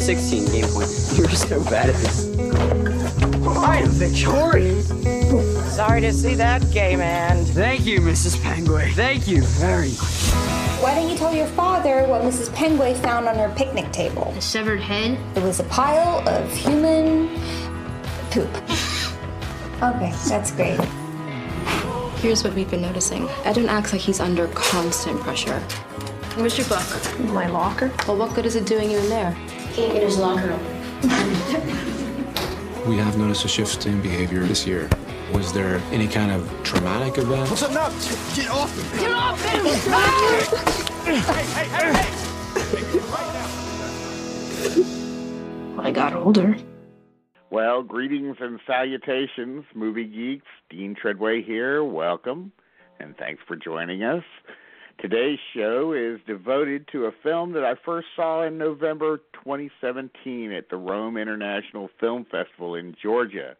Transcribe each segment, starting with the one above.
2016 game point. You're so bad at this. I am victorious. Sorry to see that, gay man. Thank you, Mrs. Penguin. Thank you very much. Why don't you tell your father what Mrs. Penguin found on her picnic table? A severed head? It was a pile of human poop. Okay, that's great. Here's what we've been noticing. Edwin acts like he's under constant pressure. Where's your book? My locker? Well, what good is it doing you in there? Can't get his locker open. We have noticed a shift in behavior this year. Was there any kind of traumatic event? What's up now? Get off him! Get off him! hey, hey, hey, hey! Right now. I got older. Well, greetings and salutations, movie geeks. Dean Treadway here. Welcome, and thanks for joining us. Today's show is devoted to a film that I first saw in November 2017 at the Rome International Film Festival in Georgia.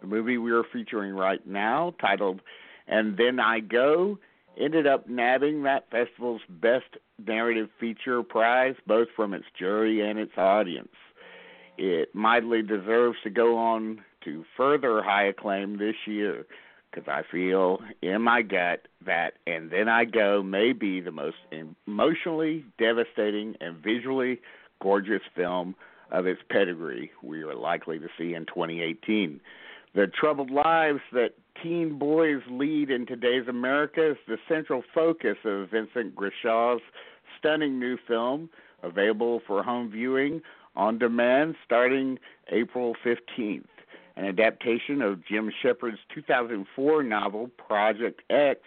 The movie we are featuring right now, titled And Then I Go, ended up nabbing that festival's Best Narrative Feature prize, both from its jury and its audience. It mightily deserves to go on to further high acclaim this year because I feel in my gut that And Then I Go may be the most emotionally devastating and visually gorgeous film of its pedigree we are likely to see in 2018. The troubled lives that teen boys lead in today's America is the central focus of Vincent Grashaw's stunning new film, available for home viewing on demand starting April 15th. An adaptation of Jim Shepard's 2004 novel Project X.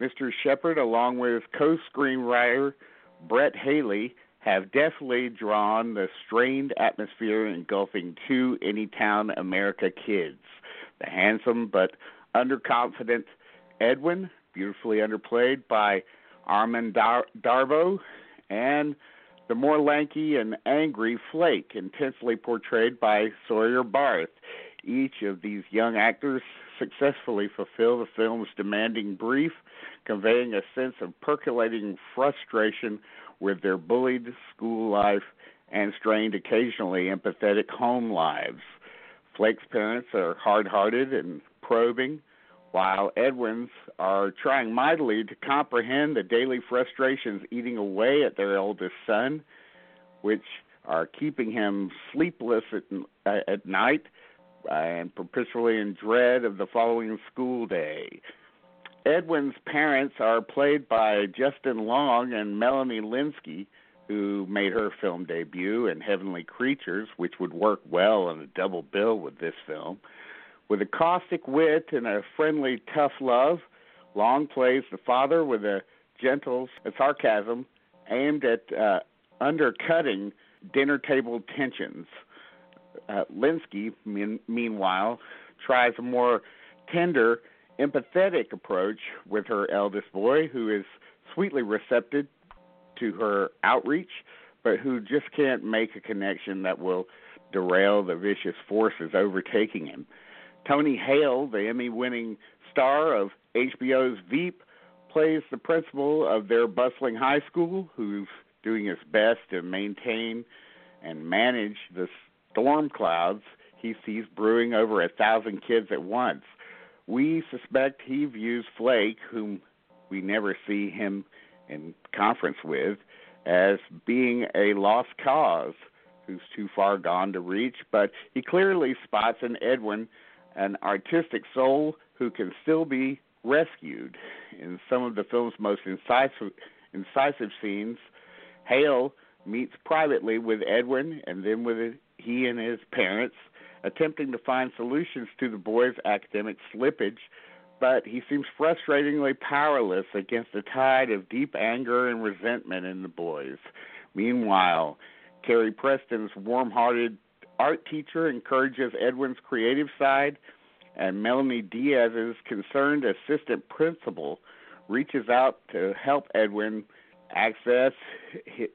Mr. Shepard, along with co screenwriter Brett Haley, have deftly drawn the strained atmosphere engulfing two Anytown America kids. The handsome but underconfident Edwin, beautifully underplayed by Arman Dar- Darbo, and the more lanky and angry Flake, intensely portrayed by Sawyer Barth. Each of these young actors successfully fulfill the film's demanding brief, conveying a sense of percolating frustration with their bullied school life and strained, occasionally empathetic home lives. Flake's parents are hard hearted and probing, while Edwin's are trying mightily to comprehend the daily frustrations eating away at their eldest son, which are keeping him sleepless at, at night and perpetually in dread of the following school day. Edwin's parents are played by Justin Long and Melanie Lynskey, who made her film debut in Heavenly Creatures, which would work well on a double bill with this film. With a caustic wit and a friendly tough love, Long plays the father with a gentle sarcasm aimed at uh, undercutting dinner table tensions. Uh, Lynskey, mean, meanwhile, tries a more tender, empathetic approach with her eldest boy, who is sweetly receptive to her outreach, but who just can't make a connection that will derail the vicious forces overtaking him. Tony Hale, the Emmy winning star of HBO's Veep, plays the principal of their bustling high school who's doing his best to maintain and manage the storm clouds he sees brewing over a thousand kids at once. We suspect he views Flake, whom we never see him in conference with, as being a lost cause who's too far gone to reach, but he clearly spots in Edwin an artistic soul who can still be rescued. In some of the film's most incisive, incisive scenes, Hale meets privately with Edwin and then with he and his parents, attempting to find solutions to the boy's academic slippage, but he seems frustratingly powerless against a tide of deep anger and resentment in the boys. Meanwhile, Carrie Preston's warm hearted art teacher encourages Edwin's creative side, and Melanie Diaz's concerned assistant principal reaches out to help Edwin access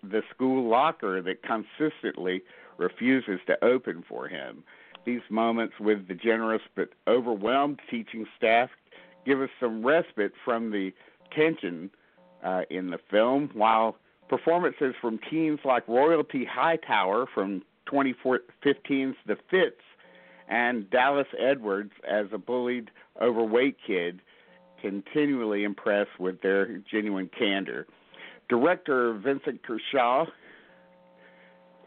the school locker that consistently refuses to open for him. These moments with the generous but overwhelmed teaching staff give us some respite from the tension uh, in the film while Performances from teens like Royalty Hightower from 2015's The Fits and Dallas Edwards as a bullied, overweight kid continually impress with their genuine candor. Director Vincent Grashaw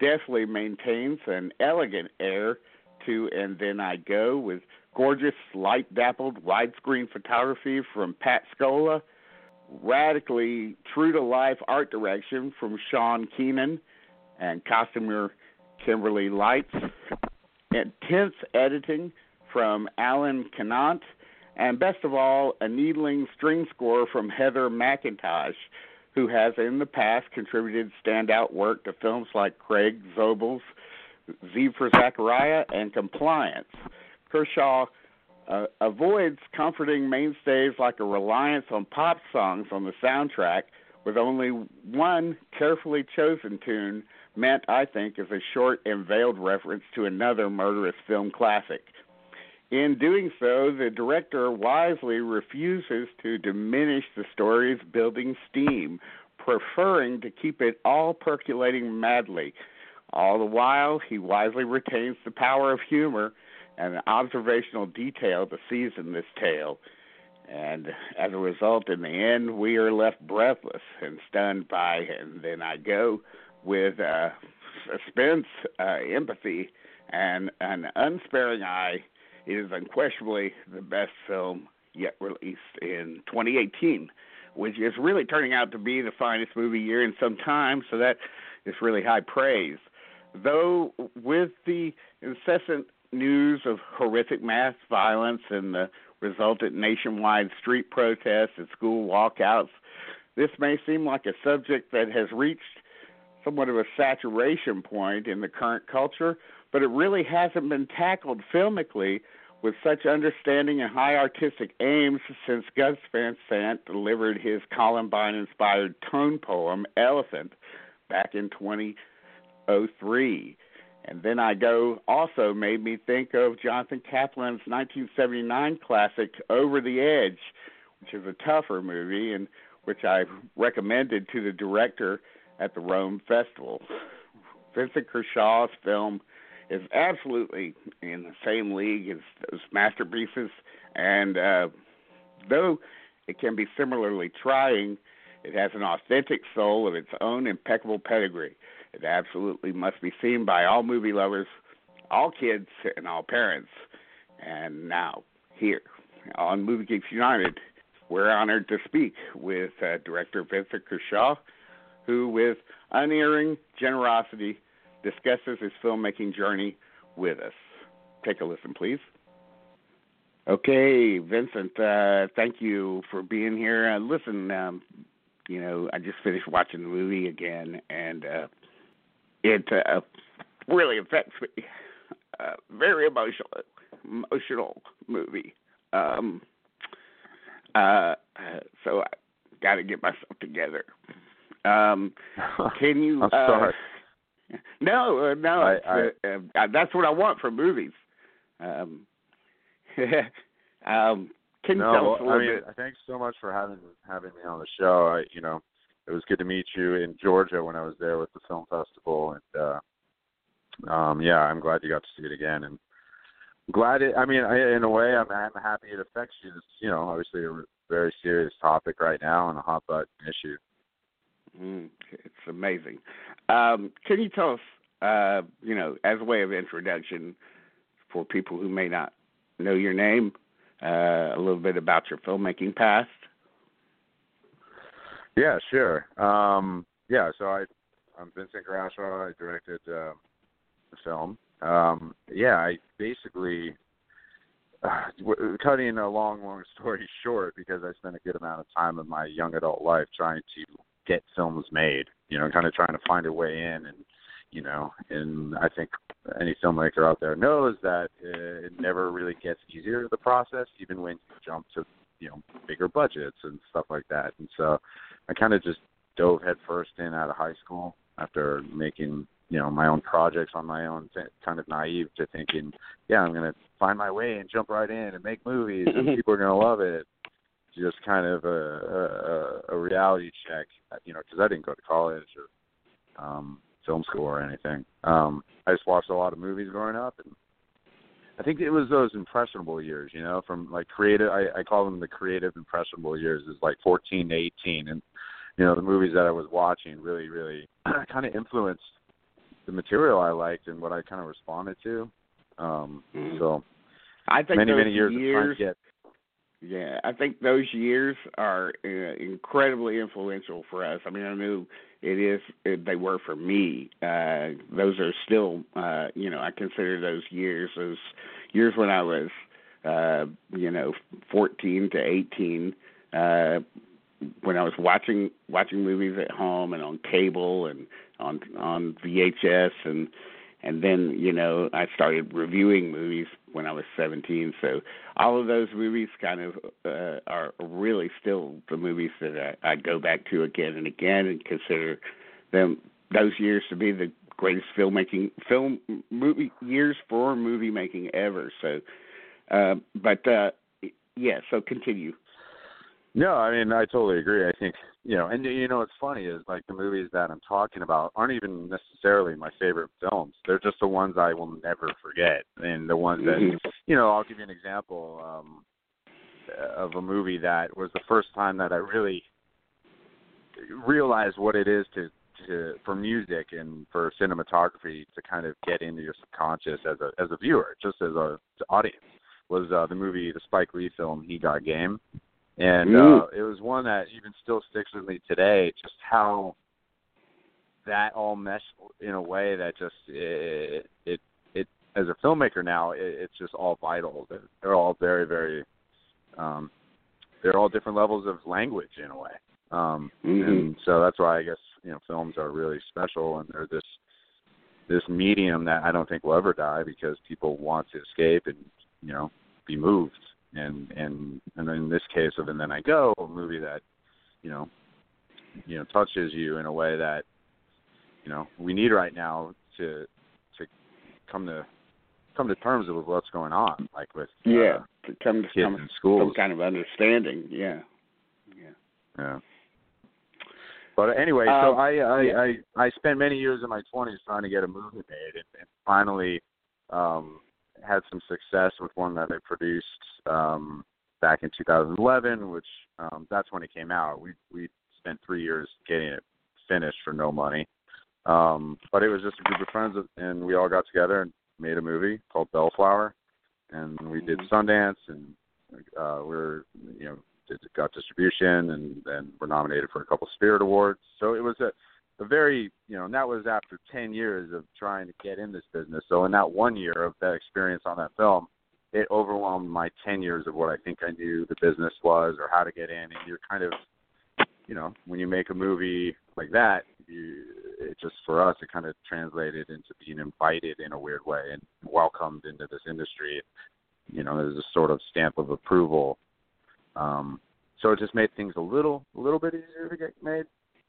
definitely maintains an elegant air to And Then I Go with gorgeous, light dappled widescreen photography from Pat Scola, radically true to life art direction from Sean Keenan, and costumer Kimberly Lights, intense editing from Alan Canant, and best of all, a needling string score from Heather McIntosh, who has in the past contributed standout work to films like Craig Zobel's Z for Zachariah and Compliance. Grashaw uh, avoids comforting mainstays like a reliance on pop songs on the soundtrack, with only one carefully chosen tune meant, I think, as a short and veiled reference to another murderous film classic. In doing so, the director wisely refuses to diminish the story's building steam, preferring to keep it all percolating madly. All the while, he wisely retains the power of humor and observational detail to season this tale. And as a result, in the end, we are left breathless and stunned by, and then I go with uh, suspense, uh, empathy, and an unsparing eye. It is unquestionably the best film yet released in 2018, which is really turning out to be the finest movie year in some time, so that is really high praise. Though, with the incessant news of horrific mass violence and the resultant nationwide street protests and school walkouts, this may seem like a subject that has reached somewhat of a saturation point in the current culture, but it really hasn't been tackled filmically with such understanding and high artistic aims since Gus Van Sant delivered his Columbine inspired tone poem, Elephant, back in 2003. And then I go also made me think of Jonathan Kaplan's 1979 classic Over the Edge, which is a tougher movie and which I recommended to the director at the Rome Festival. Vincent Grashaw's film is absolutely in the same league as those masterpieces, and uh, though it can be similarly trying, it has an authentic soul of its own impeccable pedigree. It absolutely must be seen by all movie lovers, all kids, and all parents. And now, here on Movie Geeks United, we're honored to speak with uh, director Vincent Grashaw, who, with unerring generosity, discusses his filmmaking journey with us. Take a listen, please. Okay, Vincent, uh, thank you for being here. Uh, listen, um, you know, I just finished watching the movie again, and uh, it uh, really affects me. Uh, very emotional, emotional movie. Um, uh, so I got to get myself together. Um, can you? I'm sorry. No, uh, no, I, uh, uh, that's what I want from movies. Um, um, can you no, tell us a I mean, bit? thanks so much for having having me on the show. I, you know, it was good to meet you in Georgia when I was there with the film festival, and uh, um, yeah, I'm glad you got to see it again, and glad it. I mean, I, in a way, I'm, I'm happy it affects you. It's, you know, obviously a very serious topic right now and a hot button issue. Mm, it's amazing. Um, can you tell us, uh, you know, as a way of introduction for people who may not know your name, uh, a little bit about your filmmaking past? Yeah, sure. Um, yeah, so I, I'm Vincent Grashaw. I directed uh, the film. Um, yeah, I basically, uh, cutting a long, long story short, because I spent a good amount of time in my young adult life trying to get films made. You know, kind of trying to find a way in, and you know, and I think any filmmaker out there knows that uh, it never really gets easier the process, even when you jump to you know bigger budgets and stuff like that. And so, I kind of just dove headfirst in out of high school after making you know my own projects on my own, th- kind of naive to thinking, yeah, I'm gonna find my way and jump right in and make movies, and people are gonna love it. Just kind of a a, a reality check, you know, because I didn't go to college or um, film school or anything. Um, I just watched a lot of movies growing up, and I think it was those impressionable years, you know, from like creative. I, I call them the creative impressionable years, is like 14 to 18, and you know, the movies that I was watching really, really kind of influenced the material I liked and what I kind of responded to. Um, Mhm. So I think many, many years, of trying to get Yeah, I think those years are uh, incredibly influential for us. I mean, I knew it is it, they were for me. Uh those are still uh you know, I consider those years those years when I was uh you know, 14 to 18 uh when I was watching watching movies at home and on cable and on on VHS and and then you know I started reviewing movies when I was 17. So all of those movies kind of uh, are really still the movies that I, I go back to again and again and consider them those years to be the greatest filmmaking film movie years for movie making ever. So, uh, but uh, yeah. So continue. No, I mean I totally agree. I think you know, and you know what's funny is like the movies that I'm talking about aren't even necessarily my favorite films. They're just the ones I will never forget, and the ones that Mhm. you know. I'll give you an example um, of a movie that was the first time that I really realized what it is to to for music and for cinematography to kind of get into your subconscious as a as a viewer, just as a audience. Was uh, the movie the Spike Lee film He Got Game? And Mm. uh, it was one that even still sticks with me today. Just how that all meshed in a way that just it it, it as a filmmaker now it, it's just all vital. They're, they're all very very um, they're all different levels of language in a way. Um, Mhm. And so that's why I guess you know films are really special, and they're this this medium that I don't think will ever die because people want to escape and you know be moved and and and in this case of and then I go a movie that you know you know touches you in a way that you know we need right now to to come to come to terms with what's going on like with Yeah, uh, to come to kids some, in schools some kind of understanding. Yeah. Yeah. yeah but anyway so Um, I I, yeah. I I spent many years in my 20s trying to get a movie made and, and finally um had some success with one that I produced um back in 2011 which um that's when it came out. We we spent 3 years getting it finished for no money. Um but it was just a group of friends and we all got together and made a movie called Bellflower and we did Sundance and uh we're you know did, got distribution and and were nominated for a couple Spirit Awards. So it was a a very you know and that was after 10 years of trying to get in this business. So in that one year of that experience on that film it overwhelmed my 10 years of what I think I knew the business was or how to get in. And you're kind of you know when you make a movie like that you it just for us it kind of translated into being invited in a weird way and welcomed into this industry. You know there's a sort of stamp of approval. Um so it just made things a little a little bit easier to get made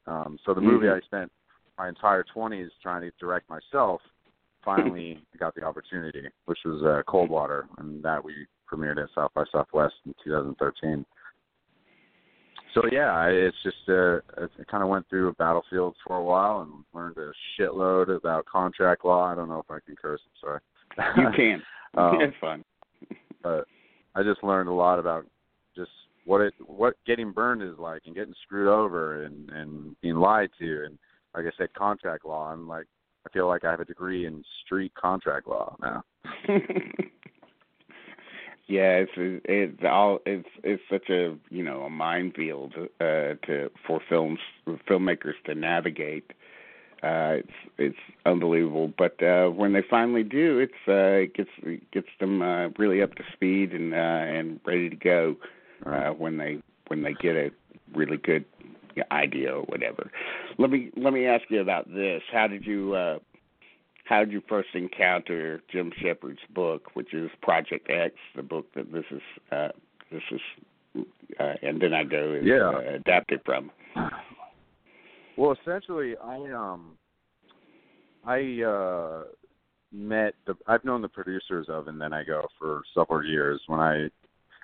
um so the movie Mhm. I spent my entire 20s trying to direct myself finally got the opportunity which was uh, Coldwater and that we premiered at South by Southwest in 2013 so yeah, I- it's just uh, I kind of went through a battlefield for a while and learned a shitload about contract law. I don't know if I can curse. I'm sorry. You can. Um, it's fun. but I just learned a lot about just what it what getting burned is like and getting screwed over and and being lied to and like I said contract law. I'm like I feel like I have a degree in street contract law now. yeah, it's it's all it's it's such a you know a minefield uh, to for films filmmakers to navigate. Uh, it's it's unbelievable, but uh, when they finally do, it's uh, it gets it gets them uh, really up to speed and uh, and ready to go uh, when they when they get a really good idea or whatever. Let me let me ask you about this. How did you uh, how did you first encounter Jim Shepard's book, which is Project X, the book that this is uh, this is, uh, and then I go is Yeah. uh, adapted from. Well, essentially, I um, I uh, met the I've known the producers of, and then I go for several years. When I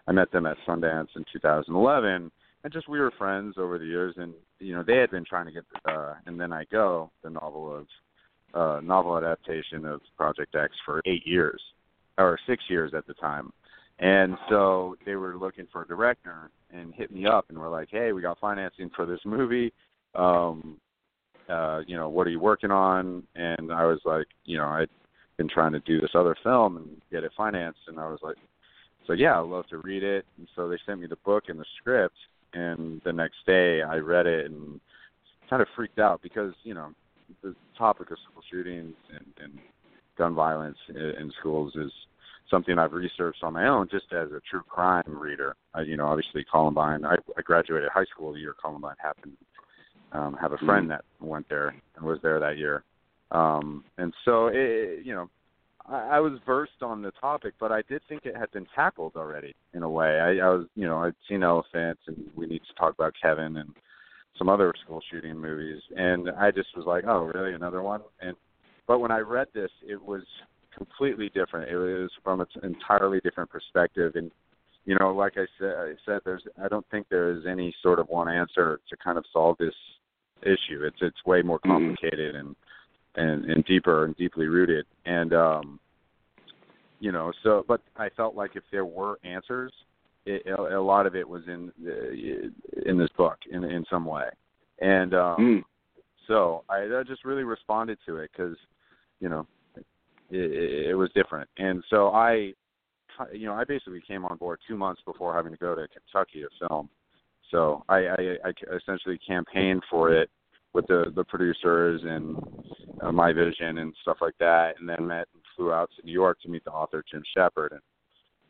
I met them at Sundance in 2011, and just we were friends over the years. And you know, they had been trying to get uh, and then I go the novel of uh, novel adaptation of Project X for eight years or six years at the time. And so they were looking for a director and hit me up and were like, "Hey, we got financing for this movie. Um, uh, you know, what are you working on?" And I was like, you know, I'd been trying to do this other film and get it financed, and I was like, so yeah, I'd love to read it. And so they sent me the book and the script, and the next day I read it and kind of freaked out because you know the topic of school shootings and, and gun violence in, in schools is something I've researched on my own just as a true crime reader. I, you know, obviously Columbine. I, I graduated high school the year Columbine happened. Um, have a friend that went there and was there that year, um, and so it, you know, I, I was versed on the topic, but I did think it had been tackled already in a way. I, I was, you know, I'd seen Elephant, and we need to talk about Kevin and some other school shooting movies, and I just was like, oh, really, another one? And but when I read this, it was completely different. It was from an entirely different perspective, and you know, like I said, I said there's I don't think there is any sort of one answer to kind of solve this issue. It's it's way more mm-hmm. complicated and and and deeper and deeply rooted. And um, you know, so but I felt like if there were answers, it, a, a lot of it was in the, in this book in in some way. And um, Mm. so I, I just really responded to it because you know it, it was different. And so I, you know, I basically came on board two months before having to go to Kentucky to film. So I, I, I essentially campaigned for it with the the producers and uh, my vision and stuff like that, and then met and flew out to New York to meet the author Jim Shepard, and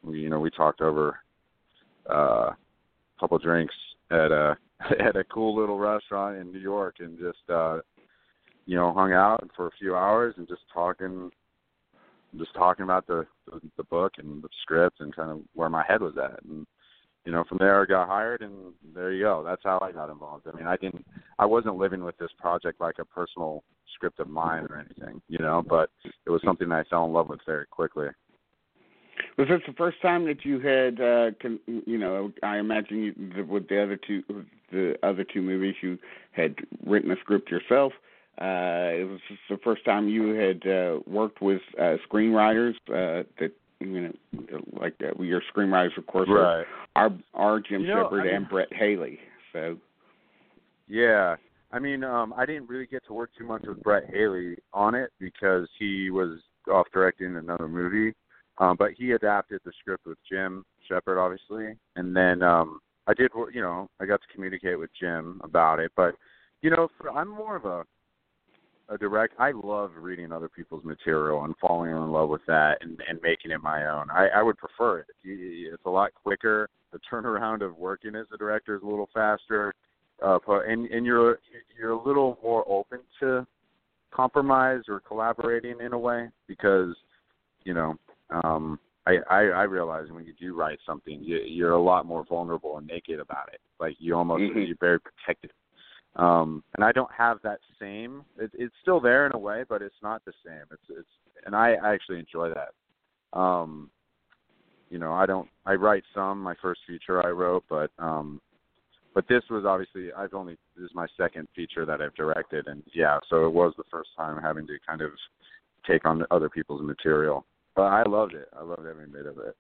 we, you know, we talked over uh, a couple drinks at a at a cool little restaurant in New York, and just uh, you know hung out for a few hours and just talking just talking about the, the the book and the script and kind of where my head was at. And you know from there I got hired and there you go. That's how I got involved. I mean I didn't I wasn't living with this project like a personal script of mine or anything you know but it was something that I fell in love with very quickly. Was this the first time that you had, uh, con- you know, I imagine you, with the other two, the other two movies, you had written a script yourself. Uh, it was the first time you had uh, worked with uh, screenwriters uh, that, you know, like uh, your screenwriters, of course, Right. are, are, are Jim You know, Shepard I mean- and Brett Haley. So, Yeah, I mean, um, I didn't really get to work too much with Brett Haley on it because he was off directing another movie. Um, but he adapted the script with Jim Shepard, obviously, and then um, I did, wor- you know, I got to communicate with Jim about it. But you know, for, I'm more of a a direct. I love reading other people's material and falling in love with that and, and making it my own. I, I would prefer it. It's a lot quicker. The turnaround of working as a director is a little faster uh, and and you're you're a little more open to compromise or collaborating in a way because you know um, I, I I realize when you do write something you, you're a lot more vulnerable and naked about it. Like you almost Mhm. you're very protected. Um, and I don't have that same. It, it's still there in a way, but it's not the same. It's it's and I, I actually enjoy that. Um, you know, I don't. I write some. My first feature I wrote, but um, but this was obviously I've only this is my second feature that I've directed, and yeah, so it was the first time having to kind of take on other people's material. But I loved it. I loved every bit of it.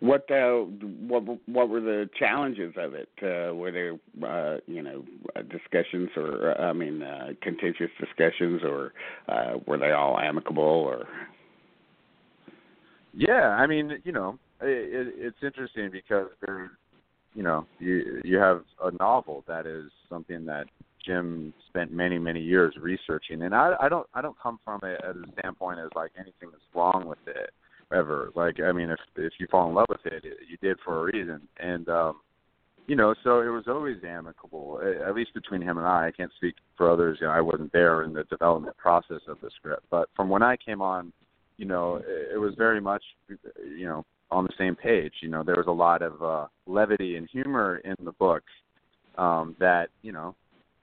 What uh, what what were the challenges of it? Uh, were there, uh, you know, uh, discussions or uh, I mean, uh, contentious discussions, or uh, were they all amicable? Or Yeah, I mean, you know, it, it, it's interesting because there, you know, you you have a novel that is something that Jim spent many many years researching, and I I don't I don't come from it as a standpoint as like anything that's wrong with it ever. Like I mean, if if you fall in love with it, you did for a reason, and um, you know, so it was always amicable, at least between him and I. I can't speak for others. You know, I wasn't there in the development process of the script, but from when I came on, you know, it, it was very much, you know, on the same page. You know, there was a lot of uh, levity and humor in the book um, that you know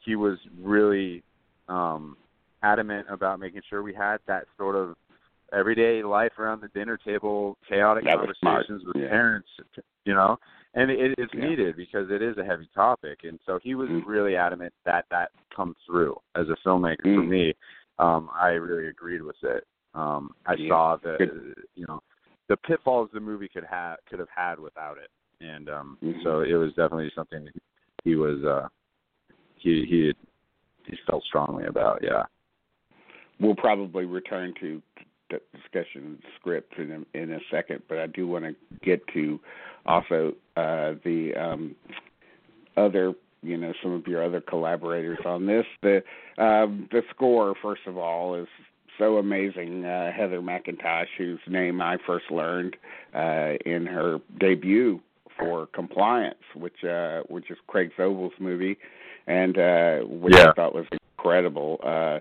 he was really um, adamant about making sure we had that sort of everyday life around the dinner table, chaotic That conversations with Yeah. parents, you know, and it, it's Yeah. needed because it is a heavy topic, and so he was Mm. really adamant that that come through as a filmmaker for Mm. me. Um, I really agreed with it. Um, I Yeah. saw the Good. you know the pitfalls the movie could have could have had without it, and um, Mhm. so it was definitely something he was uh, he he he felt strongly about. Yeah. We'll probably return to discussion script in a, in a second, but I do want to get to also uh, the um, other, you know, some of your other collaborators on this. The um, the score, first of all, is so amazing. Uh, Heather McIntosh, whose name I first learned uh, in her debut for Compliance, which uh, which is Craig Zobel's movie, and uh, which Yeah. I thought was incredible. Uh,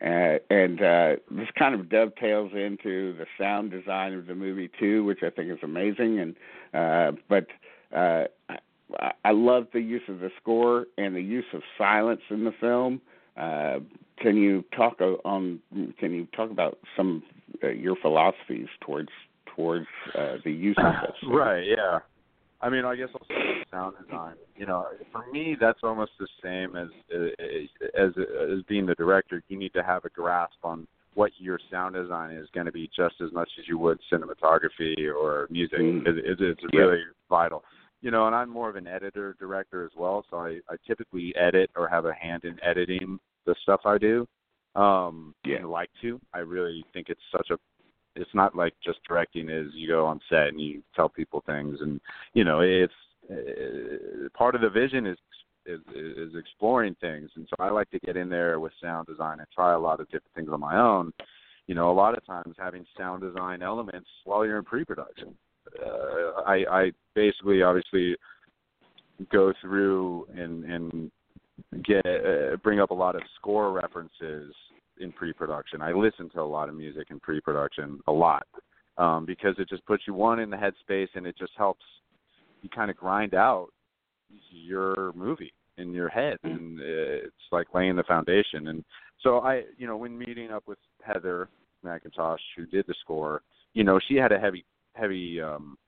uh, and uh, this kind of dovetails into the sound design of the movie too, which I think is amazing. And uh, but uh, I, I love the use of the score and the use of silence in the film. Uh, can you talk on? Can you talk about some uh, your philosophies towards towards uh, the use of this? Right. Yeah. I mean, I guess also sound design. You know, for me, that's almost the same as as as being the director. You need to have a grasp on what your sound design is going to be, just as much as you would cinematography or music. Mm. It, it, it's Yeah. really vital. You know, and I'm more of an editor director as well, so I, I typically edit or have a hand in editing the stuff I do. Um, Yeah. and like to. I really think it's such a it's not like just directing is you go on set and you tell people things and you know it's uh, part of the vision is is is exploring things. And so I like to get in there with sound design and try a lot of different things on my own. You know a lot of times having sound design elements while you're in pre-production. Uh, I I basically obviously go through and and get uh, bring up a lot of score references in pre-production. I listen to a lot of music in pre-production, a lot, um, because it just puts you one in the headspace, and it just helps you kind of grind out your movie in your head, and uh, it's like laying the foundation. And so I, you know, when meeting up with Heather McIntosh, who did the score, you know, she had a heavy, heavy um,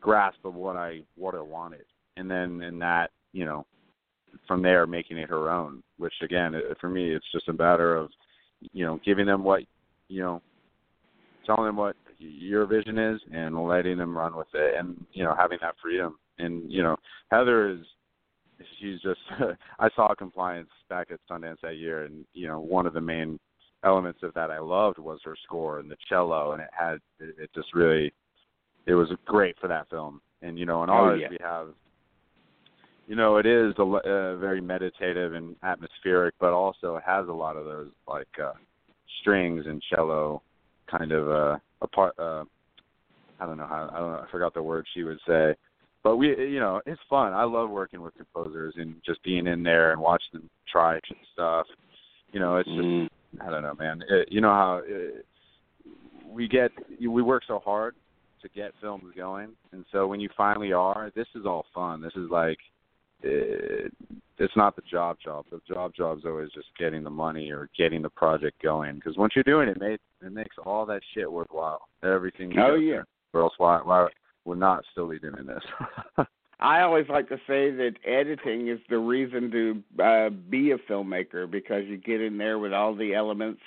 grasp of what I what I wanted, and then in that, you know, from there making it her own which again for me it's just a matter of you know giving them what you know telling them what your vision is and letting them run with it and you know having that freedom and you know heather is she's just i saw compliance back at sundance that year and you know one of the main elements of that i loved was her score and the cello and it had it, it just really it was great for that film and you know in Oh, yeah. we have you know, it is a, l- uh, very meditative and atmospheric, but also has a lot of those like uh, strings and cello kind of uh, a part. Uh, I don't know how I don't know. I forgot the word she would say, but we, you know, it's fun. I love working with composers and just being in there and watching them try stuff. You know, it's just Mm. I don't know, man. It, you know how it, we get we work so hard to get films going, and so when you finally are, this is all fun. This is like it, it's not the job job. The job job's always just getting the money or getting the project going. Because once you're doing it, mate, it makes all that shit worthwhile. Everything. you Oh, yeah. Or else why why we're not still be doing this. I always like to say that editing is the reason to uh, be a filmmaker because you get in there with all the elements,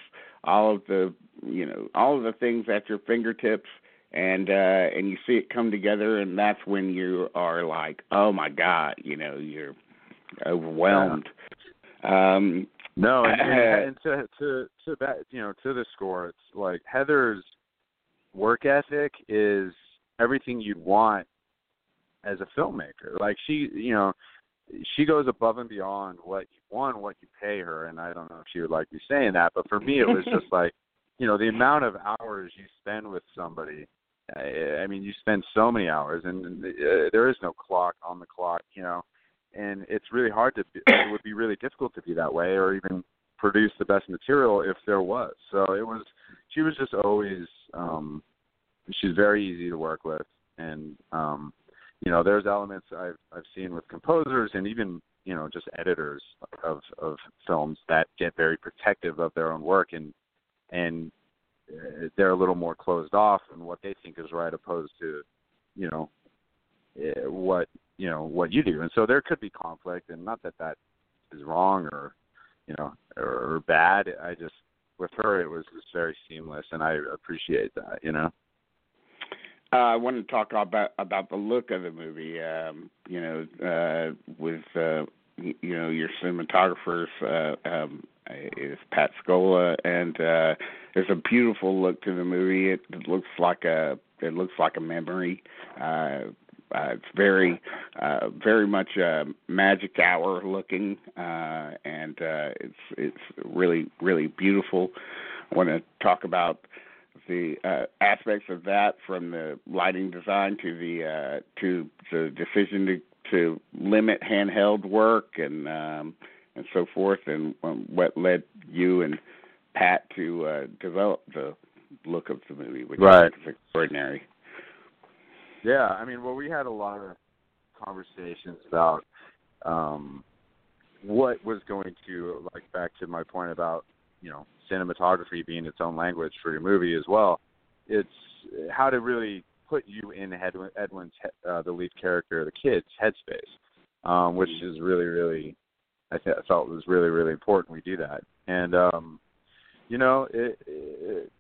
all of the you know all of the things at your fingertips, and uh, and you see it come together, and that's when you are like, oh my god, you know, you're overwhelmed. Um, No, and, and, and to to to that you know to the score, it's like Heather's work ethic is everything you'd want as a filmmaker. Like she, you know, she goes above and beyond what you one what you pay her, and I don't know if she would like me saying that, but for me it was just like, you know, the amount of hours you spend with somebody. I, I mean, you spend so many hours, and uh, there is no clock on the clock, you know and it's really hard to be, it would be really difficult to be that way or even produce the best material if there was. So it was she was just always um she's very easy to work with. And um you know there's elements i've i've seen with composers and even you know just editors of of films that get very protective of their own work and and they're a little more closed off in what they think is right, opposed to, you know, uh, what you know what you do, and so there could be conflict, and not that that is wrong or you know or, or bad. I just with her it was just very seamless, and I appreciate that. You know. Uh, I want to talk about about the look of the movie. Um, you know, uh, with uh, you know your cinematographers uh, um, is Pat Scola, and uh, there's a beautiful look to the movie. It, looks like a it looks like a memory. Uh, uh, it's very, uh, very much uh, magic hour looking, uh, and uh, it's it's really really beautiful. I want to talk about the uh, aspects of that from the lighting design to the uh, to the decision to to limit handheld work and um, and so forth, and um, what led you and Pat to uh, develop the look of the movie, which right. is extraordinary. Yeah, I mean, well, we had a lot of conversations about um, what was going to, like, back to my point about, you know, cinematography being its own language for your movie as well. It's how to really put you in Edwin, Edwin's, uh, the lead character, the kid's headspace, um, which is really, really, I, th- I felt was really, really important. We do that, and um, you know, it, it,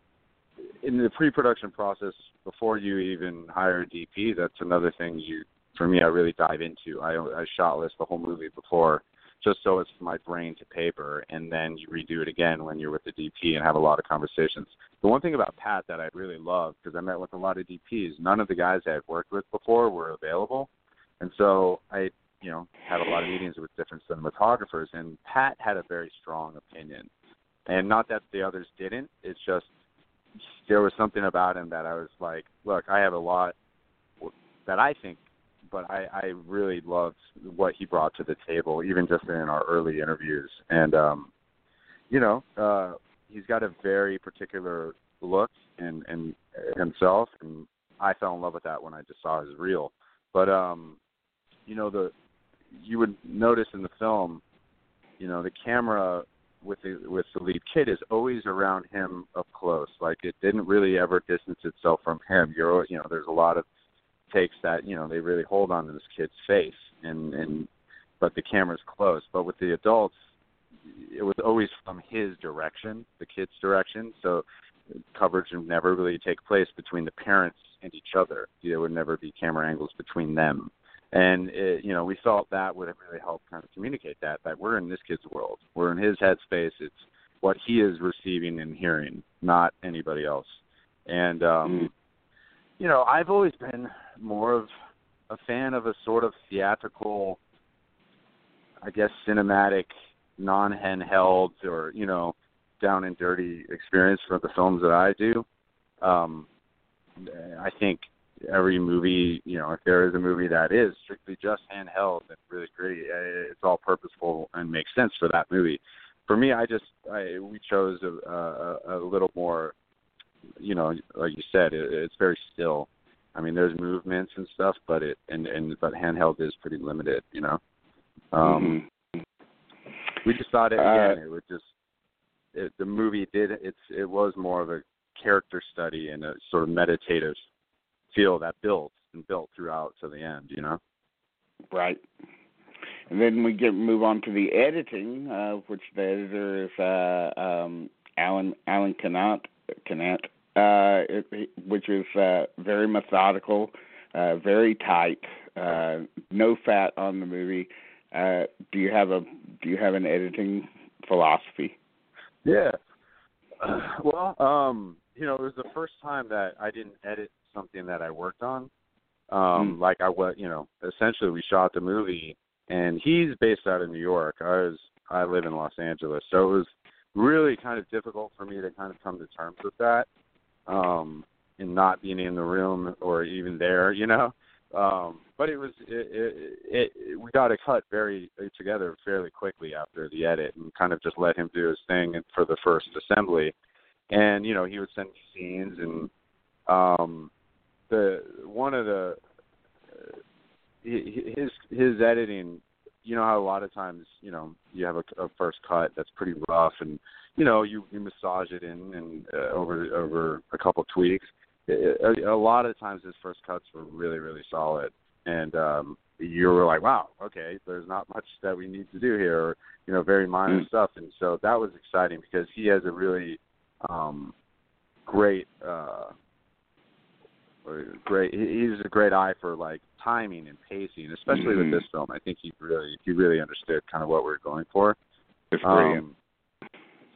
in the pre-production process before you even hire a DP, that's another thing you, for me, I really dive into. I, I shot list the whole movie before, just so it's my brain to paper, and then you redo it again when you're with the DP and have a lot of conversations. The one thing about Pat that I really love, because I met with a lot of DPs, none of the guys I had worked with before were available, and so I, you know, had a lot of meetings with different cinematographers, and Pat had a very strong opinion, and not that the others didn't. It's just there was something about him that I was like, look, I have a lot that I think, but I, I really loved what he brought to the table, even just in our early interviews. And um, you know, uh, he's got a very particular look in, in himself, and I fell in love with that when I just saw his reel. But um, you know, the you would notice in the film, you know, the camera with the with the lead kid is always around him up close. Like it didn't really ever distance itself from him. You're you know, there's a lot of takes that you know they really hold on to this kid's face, and and but the camera's close. But with the adults, it was always from his direction, the kid's direction. So coverage would never really take place between the parents and each other. There would never be camera angles between them and it, you know we felt that would really help kind of communicate that that we're in this kid's world we're in his headspace it's what he is receiving and hearing not anybody else and um mm. you know i've always been more of a fan of a sort of theatrical i guess cinematic non handheld or you know down and dirty experience for the films that i do um i think every movie, you know, if there is a movie that is strictly just handheld and really gritty, eh, it's all purposeful and makes sense for that movie. For me, I just I we chose a, a, a little more, you know, like you said, it, it's very still. I mean, there's movements and stuff, but it and and but handheld is pretty limited, you know. Um, mm-hmm. We just thought it again. Uh, it would just it, the movie did it's it was more of a character study and a sort of meditative feel that built and built throughout to the end, you know. Right. And then we get move on to the editing, uh, which the editor is uh, um, Alan Alan Canat, Canat uh, it, which is uh, very methodical, uh, very tight, uh, no fat on the movie. Uh, do you have a do you have an editing philosophy? Yeah. Well, um, you know, it was the first time that I didn't edit something that I worked on. Um, mm. Like I was, you know, essentially we shot the movie, and he's based out of New York. I was, I live in Los Angeles, so it was really kind of difficult for me to kind of come to terms with that, um, and not being in the room or even there, you know. Um, but it was, it, it, it, we got a cut very together fairly quickly after the edit, and kind of just let him do his thing for the first assembly. And you know, he would send scenes and um the one of the his his editing you know how a lot of times you know you have a, a first cut that's pretty rough, and you know you you massage it in and uh, over over a couple tweaks. A, a lot of times his first cuts were really really solid, and um, you were like, wow, okay, there's not much that we need to do here, or, you know, very minor Mm. stuff, and so that was exciting because he has a really um, great. Uh, great he- he's a great eye for like timing and pacing especially Mhm. with this film i think he really he really understood kind of what we are going for It's brilliant. um,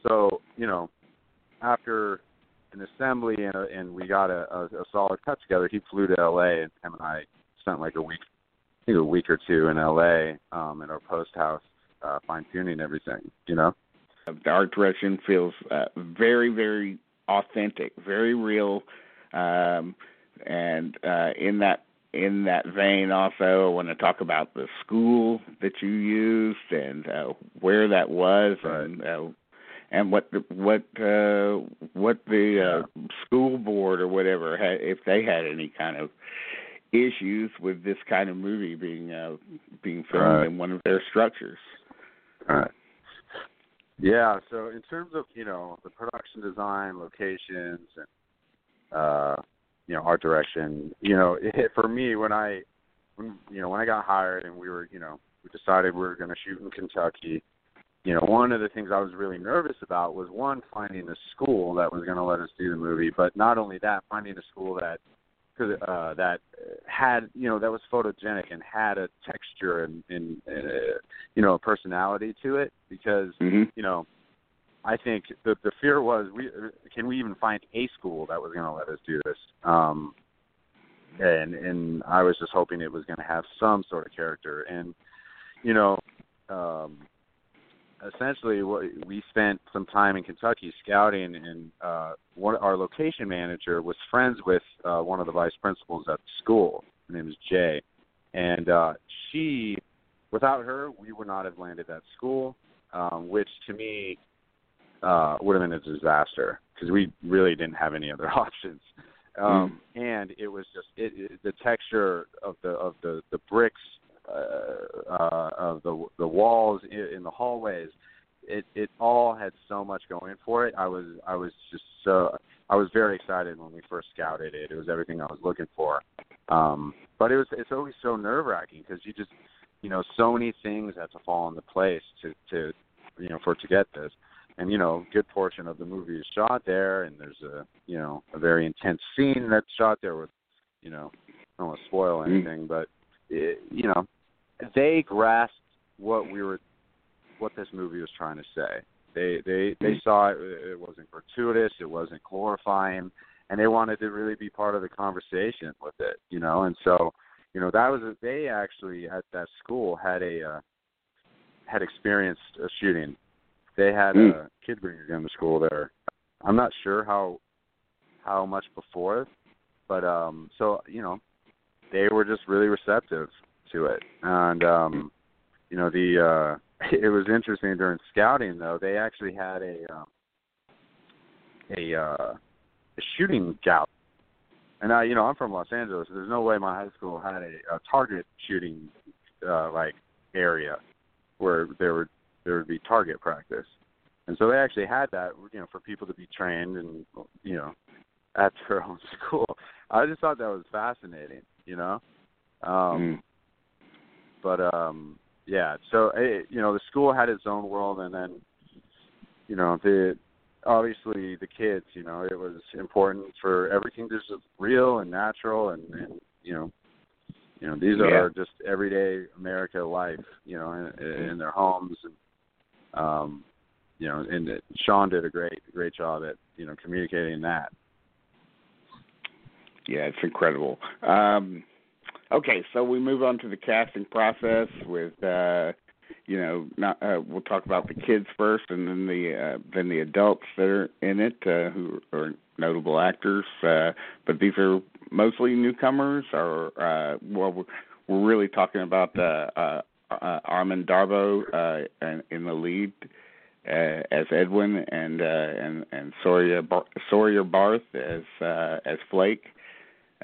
so you know, after an assembly and, a, and we got a, a, a solid cut together, he flew to L.A. and him and I spent like a week, I think a week or two in L.A. Um, in our post house, uh, fine tuning everything. You know. the art direction feels uh, very, very authentic, very real, um, and uh, in that in that vein, also, I want to talk about the school that you used and uh, where that was, and uh, and what the, what uh, what the uh, school board or whatever had, if they had any kind of issues with this kind of movie being uh, being filmed Right. in one of their structures. All right. Yeah. So in terms of you know the production design, locations, and uh, you know art direction, you know it, for me when I when you know when I got hired and we were you know we decided we were going to shoot in Kentucky. You know, one of the things I was really nervous about was one finding a school that was going to let us do the movie, but not only that, finding a school that uh, that had you know that was photogenic and had a texture and, and uh, you know a personality to it because Mhm. you know I think the the fear was we can we even find a school that was going to let us do this um and and I was just hoping it was going to have some sort of character and you know um essentially what we spent some time in Kentucky scouting and uh one our location manager was friends with uh one of the vice principals at the school. Her name is Jay. And uh she without her we would not have landed that school um which to me uh would have been a disaster because we really didn't have any other options. Um and it was just it, it the texture of the of the the bricks uh, uh of the the walls in, in the hallways it it all had so much going for it. I was i was just so i was very excited when we first scouted it. It was everything i was looking for. Um but it was it's always so nerve wracking because you just you know so many things have to fall into place to to you know for to get this. And you know a good portion of the movie is shot there and there's a you know a very intense scene that's shot there with you know i don't want to spoil Mm. anything but you know they grasped what we were what this movie was trying to say they they they Mm. saw it it wasn't gratuitous it wasn't glorifying and they wanted to really be part of the conversation with it you know and so you know that was a, they actually at that school had a uh, had experienced a shooting they had Mm. a kid bringer gun to school there i'm not sure how how much before but um so you know they were just really receptive to it. And um you know the uh it was interesting during scouting though they actually had a um a uh a shooting gout and I you know I'm from Los Angeles. So there's no way my high school had a, a target shooting uh like area where there would there would be target practice. And so they actually had that you know for people to be trained and you know at their own school. I just thought that was fascinating you know um Mm. but um yeah so it, you know the school had its own world and then you know the obviously the kids you know it was important for everything just real and natural and, and you know you know these Yeah. are just everyday america life you know in, in their homes and um you know and it- sean did a great great job at you know communicating that Yeah, it's incredible. Um, okay, so we move on to the casting process with, uh, you know, not, uh, we'll talk about the kids first, and then the uh, then the adults that are in it, uh, who are notable actors. Uh, but these are mostly newcomers, or uh, well, we're, we're really talking about uh, uh, uh, Arman Darbo uh, in, in the lead. Uh, as Edwin and uh, and and Sawyer Bar- Barth as uh, as Flake,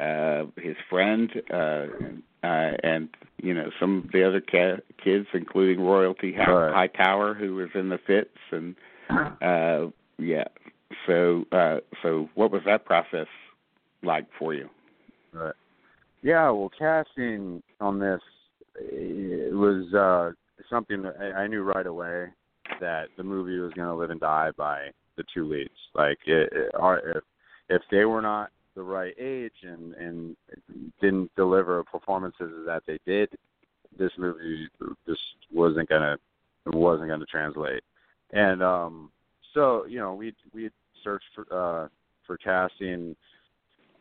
uh, his friend uh, uh, and you know some of the other ca- kids, including Royalty Hi- Right. Hightower, who was in the Fits, and uh, yeah. So, uh, so what was that process like for you? Right. Yeah, well, casting on this it was uh something that I, I knew right away that the movie was going to live and die by the two leads. Like, it, it, our, if if they were not the right age and and didn't deliver performances that they did, this movie just wasn't gonna wasn't gonna translate. And um so you know we we searched for uh for casting.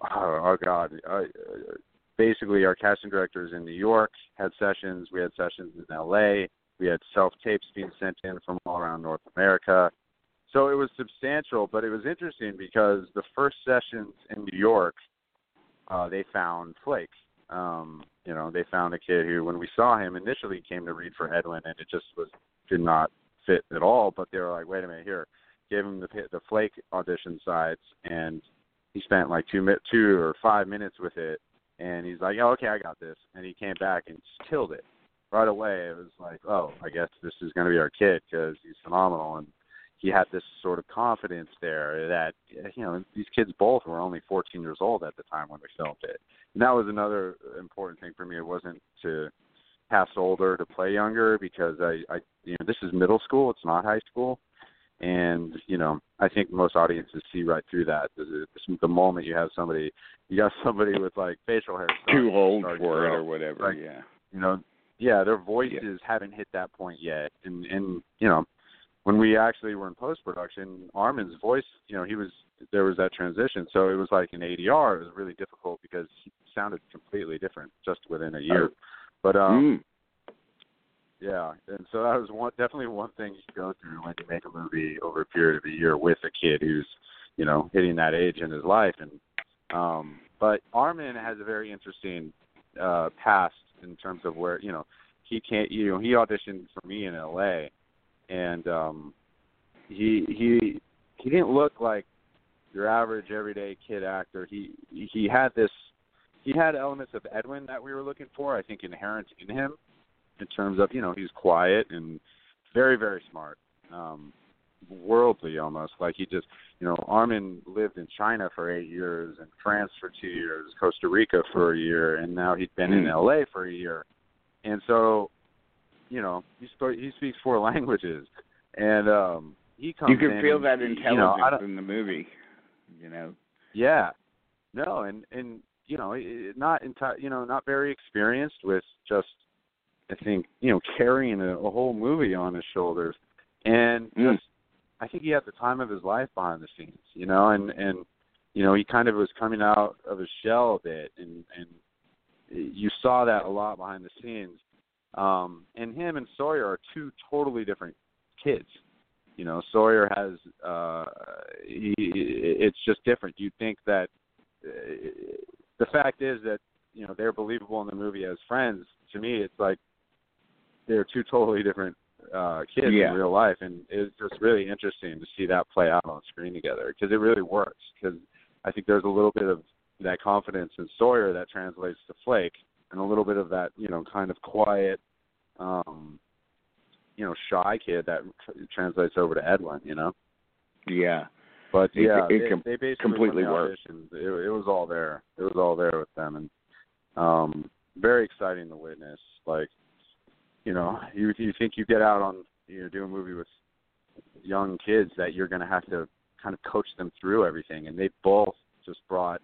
Oh, oh God, I, basically our casting directors in New York had sessions. We had sessions in L.A. We had self tapes being sent in from all around North America. So it was substantial, but it was interesting because the first sessions in New York, uh, they found Flake. Um, you know, they found a kid who, when we saw him initially, came to read for Edwin, and it just was did not fit at all. But they were like, "Wait a minute, here, give him the the Flake audition sides," and he spent like two two or five minutes with it, and he's like, "Oh, okay, I got this," and he came back and killed it right away. It was like, "Oh, I guess this is going to be our kid because he's phenomenal," and he had this sort of confidence there that you know these kids both were only 14 years old at the time when we filmed it. And that was another important thing for me. It wasn't to cast older to play younger because I, I you know this is middle school, it's not high school, and you know I think most audiences see right through that. The, the, moment you have somebody, you got somebody with like facial hair Too old for it or whatever. Like, yeah. you know yeah their voices haven't hit that point yet and and you know when we actually were in post production Arman's voice you know he was there was that transition. So it was like in adr it was really difficult because he sounded completely different just within a year. But um Mm. yeah. And so that was one definitely one thing you go through when you make a movie over a period of a year with a kid who's you know hitting that age in his life. And um but Arman has a very interesting uh past in terms of where you know he can't you know he auditioned for me in LA and um he he he didn't look like your average everyday kid actor. He he had this he had elements of Edwin that we were looking for I think inherent in him in terms of you know he's quiet and very very smart um worldly almost. Like he just you know Arman lived in China for 8 years and France for 2 years Costa Rica for a year and now he'd been in Mm. LA for a year. And so you know he he speaks four languages and um he comes You can feel and, that you know, intelligence in the movie. You know. yeah no and and you know not enti- you know not very experienced with just I think you know carrying a, a whole movie on his shoulders and Mm. just I think he had the time of his life behind the scenes you know and and you know he kind of was coming out of his shell a bit and and you saw that a lot behind the scenes um and him and Sawyer are two totally different kids. You know Sawyer has uh he it's just different. You think that uh, the fact is that you know they're believable in the movie as friends. To me it's like they're two totally different uh kids Yeah. in real life. And it's just really interesting to see that play out on screen together because it really works. Because I think there's a little bit of that confidence in Sawyer that translates to Flake and a little bit of that you know kind of quiet um you know shy kid that tr- translates over to Edwin you know Yeah. but It- yeah, it they, com- they basically completely worked. It, it was all there. It was all there with them, and um, very exciting to witness. Like, you know, you you think you get out on you know do a movie with young kids that you're going to have to kind of coach them through everything, and they both just brought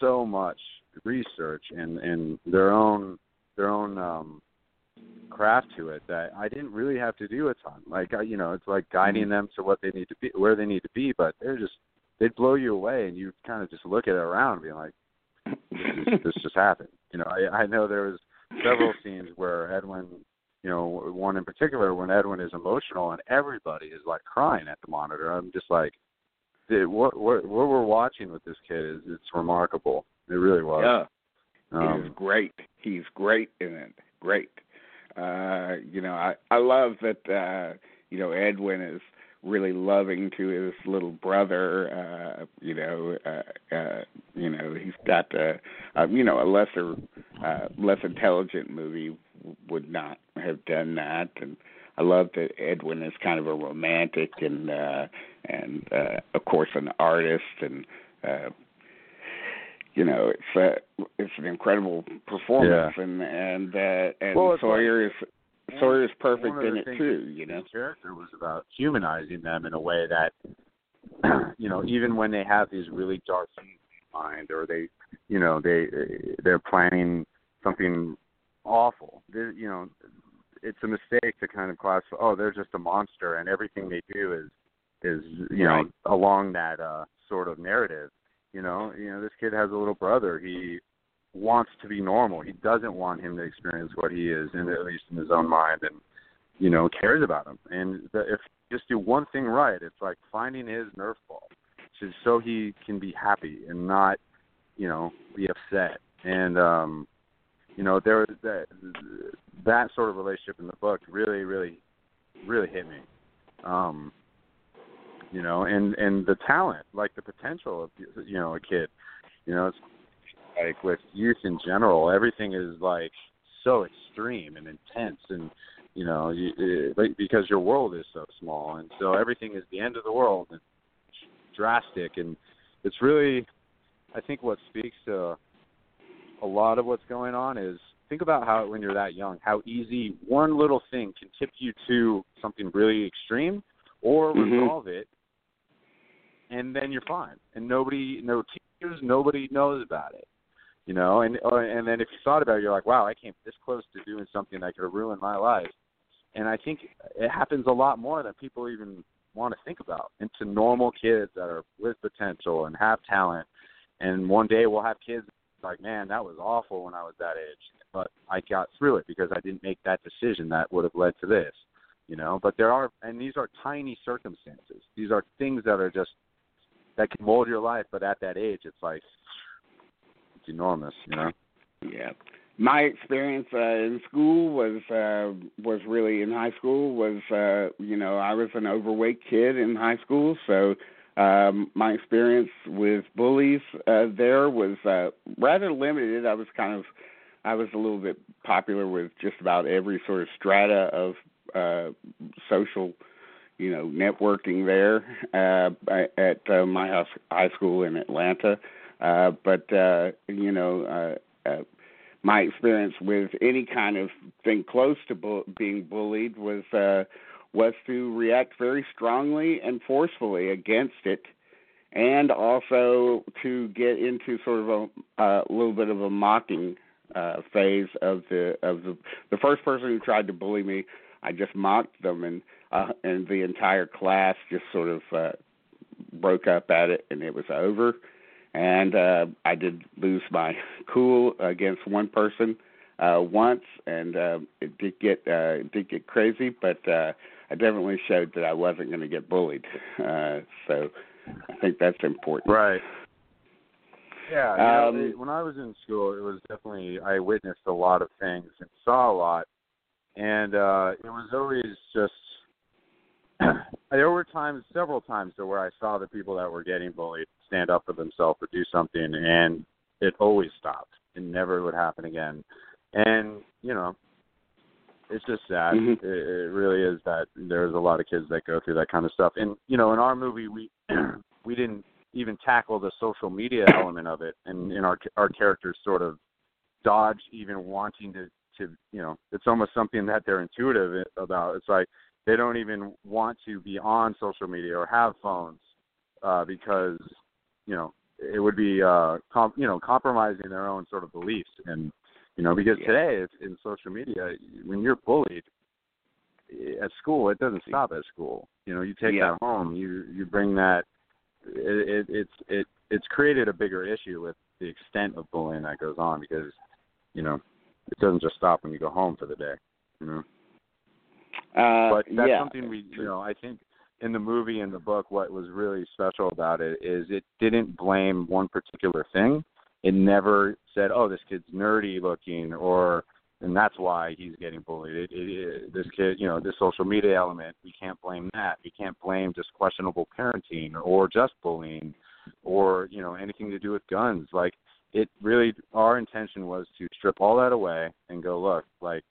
so much research and and their own their own um craft to it that I didn't really have to do a ton. Like I, you know, it's like guiding them to what they need to be, where they need to be, but they're just they'd blow you away, and you kind of just look at it around, and be like, this, is, this just happened. You know, I, I know there was several scenes where Edwin, you know, one in particular when Edwin is emotional and everybody is like crying at the monitor. I'm just like, what what what we're watching with this kid is it's remarkable. It really was. Yeah. He's Um, great. He's great in it. Great. Uh, you know, I I love that uh, you know, Edwin is really loving to his little brother, uh, you know, uh uh you know, he's got uh, uh you know, a lesser uh, less intelligent movie would not have done that. And I love that Edwin is kind of a romantic and uh, and uh, of course an artist and. Uh, you know, it's uh, it's an incredible performance, Yeah. and and uh, and Well, Sawyer is Sawyer is perfect in it too. You know, his character was about humanizing them in a way that, you know, even when they have these really dark things in mind, or they, you know, they they're planning something awful. They, you know, it's a mistake to kind of classify. Oh, they're just a monster, and everything they do is is you Right. know along that uh sort of narrative. You know, you know, this kid has a little brother. He wants to be normal. He doesn't want him to experience what he is, and at least in his own mind, and you know cares about him. And the, if you just do one thing right, it's like finding his Nerf ball, just so he can be happy and not, you know, be upset. And um, you know, there was that that sort of relationship in the book really, really, really hit me. Um, you know, and and the talent, like the potential of you know a kid. You know, it's like with youth in general, everything is like so extreme and intense, and you know, you, it, because your world is so small, and so everything is the end of the world and drastic, and it's really, I think, what speaks to a lot of what's going on is think about how when you're that young, how easy one little thing can tip you to something really extreme, or Mhm. resolve it, and then you're fine, and nobody, no tears, nobody knows about it you know? And uh, and then if you thought about it you're like wow i came this close to doing something that could ruined my life. And i think it happens a lot more than people even want to think about. And to normal kids that are with potential and have talent and one day we'll have kids like man that was awful when i was that age. But i got through it because i didn't make that decision that would have led to this you know? But there are and these are tiny circumstances. These are things that are just that can mold your life but at that age it's like it's enormous, you know. Yeah. My experience uh, in school was uh, was really in high school was uh, you know I was an overweight kid in high school, so um, my experience with bullies uh, there was uh, rather limited. I was kind of I was a little bit popular with just about every sort of strata of uh, social you know networking there uh, at uh, my high school in Atlanta. Uh, but uh, you know, uh, uh, my experience with any kind of thing close to bu- being bullied was uh, was to react very strongly and forcefully against it, and also to get into sort of a, a little bit of a mocking uh, phase of the of the the first person who tried to bully me. I just mocked them, and uh, and the entire class just sort of uh, broke up at it, and it was over and uh, I did lose my cool against one person uh, once, and uh, it did get uh, it did get crazy, but uh, I definitely showed that I wasn't going to get bullied. Uh, so I think that's important. Right. Yeah. You know, Um, it- when I was in school, it was definitely I witnessed a lot of things and saw a lot, and uh it was always just. there were times, several times, though, where I saw the people that were getting bullied stand up for themselves or do something, and it always stopped. It never would happen again. And you know, it's just sad. Mhm. It, it really is that there's a lot of kids that go through that kind of stuff. And you know, in our movie, we we didn't even tackle the social media element of it, and in our our characters sort of dodge even wanting to to you know, it's almost something that they're intuitive about. It's like they don't even want to be on social media or have phones uh, because you know it would be uh, com- you know compromising their own sort of beliefs and you know because Yeah. today it's in social media when you're bullied eh, at school it doesn't stop at school you know you take Yeah. that home you you bring that it, it it's it it's created a bigger issue with the extent of bullying that goes on because you know it doesn't just stop when you go home for the day you know Uh, but that's yeah. something we you know i think in the movie and the book what was really special about it is it didn't blame one particular thing. It never said oh this kid's nerdy looking or and that's why he's getting bullied. It, it, it this kid you know this social media element we can't blame that. We can't blame just questionable parenting or just bullying or you know anything to do with guns. Like it really our intention was to strip all that away and go look like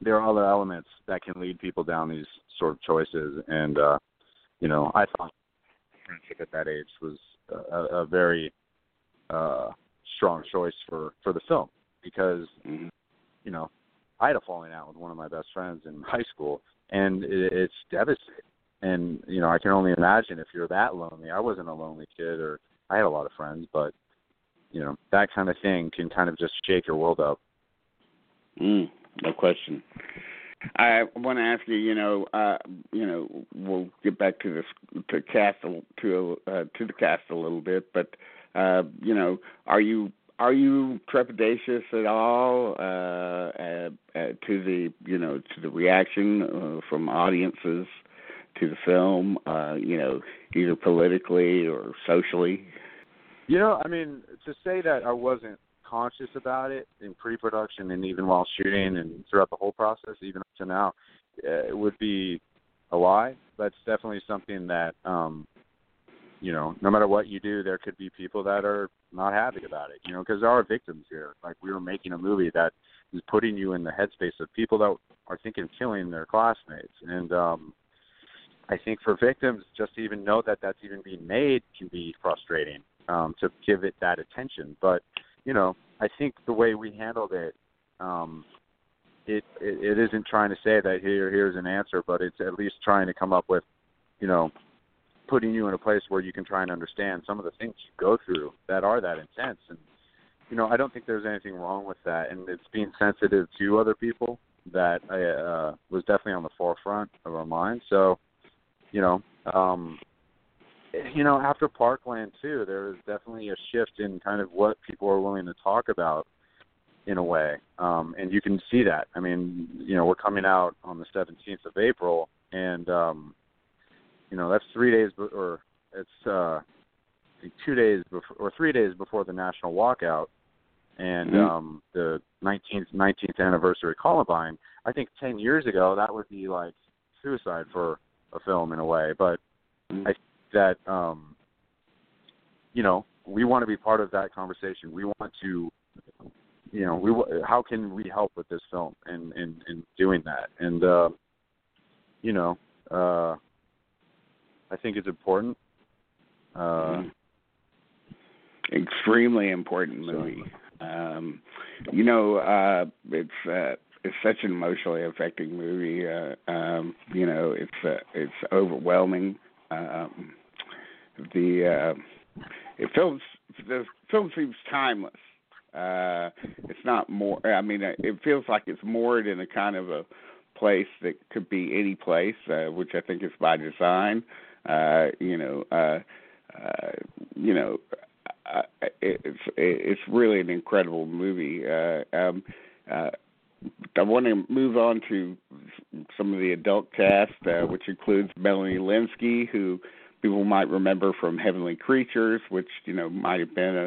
there are other elements that can lead people down these sort of choices. And uh you know i thought friendship at that age was a, a very uh strong choice for for the film because Mm-hmm. you know i had a falling out with one of my best friends in high school and it, it's devastating. And you know i can only imagine if you're that lonely. I wasn't a lonely kid or i had a lot of friends but you know that kind of thing can kind of just shake your world up. Mm, no question. I want to ask you. You know, uh, you know, we'll get back to this to cast to uh, to the cast a little bit, but uh, you know, are you are you trepidatious at all uh, uh, to the you know to the reaction uh, from audiences to the film? Uh, you know, either politically or socially. You know, I mean, to say that I wasn't conscious about it in pre-production and even while shooting and throughout the whole process, even up to now, uh, it would be a lie. That's definitely something that, um, you know, no matter what you do, there could be people that are not happy about it. You know, because there are victims here. Like we were making a movie that is putting you in the headspace of people that are thinking of killing their classmates, and um, I think for victims, just to even know that that's even being made can be frustrating um, to give it that attention. But you know, I think the way we handled it, um, it, it it isn't trying to say that here here's an answer, but it's at least trying to come up with, you know, putting you in a place where you can try and understand some of the things you go through that are that intense. And you know, I don't think there's anything wrong with that, and it's being sensitive to other people that I, uh, was definitely on the forefront of our minds. So, you know, um, you know, after Parkland too, there was definitely a shift in kind of what people are willing to talk about in a way. Um and you can see that. I mean, you know, we're coming out on the 17th of April and um you know, that's 3 days be- or it's uh 2 days before or 3 days before the national walkout and Mhm. um the 19th 19th anniversary of Columbine. I think 10 years ago that would be like suicide for a film in a way, but I think that um you know we want to be part of that conversation. We want to you know we how can we help with this film and and and doing that and uh you know uh I think it's important uh extremely important movie. Um, you know, uh, it's uh, it's such an emotionally affecting movie. Uh, um, you know, it's uh, it's overwhelming. Um, the uh, it feels the film seems timeless. Uh, it's not more. I mean, uh, it feels like it's moored in a kind of a place that could be any place, uh, which I think is by design. Uh, you know, uh, uh, you know, uh, it's it's really an incredible movie. Uh, um, uh, I want to move on to some of the adult cast, uh, which includes Melanie Lynskey, who people might remember from Heavenly Creatures, which you know might have been a,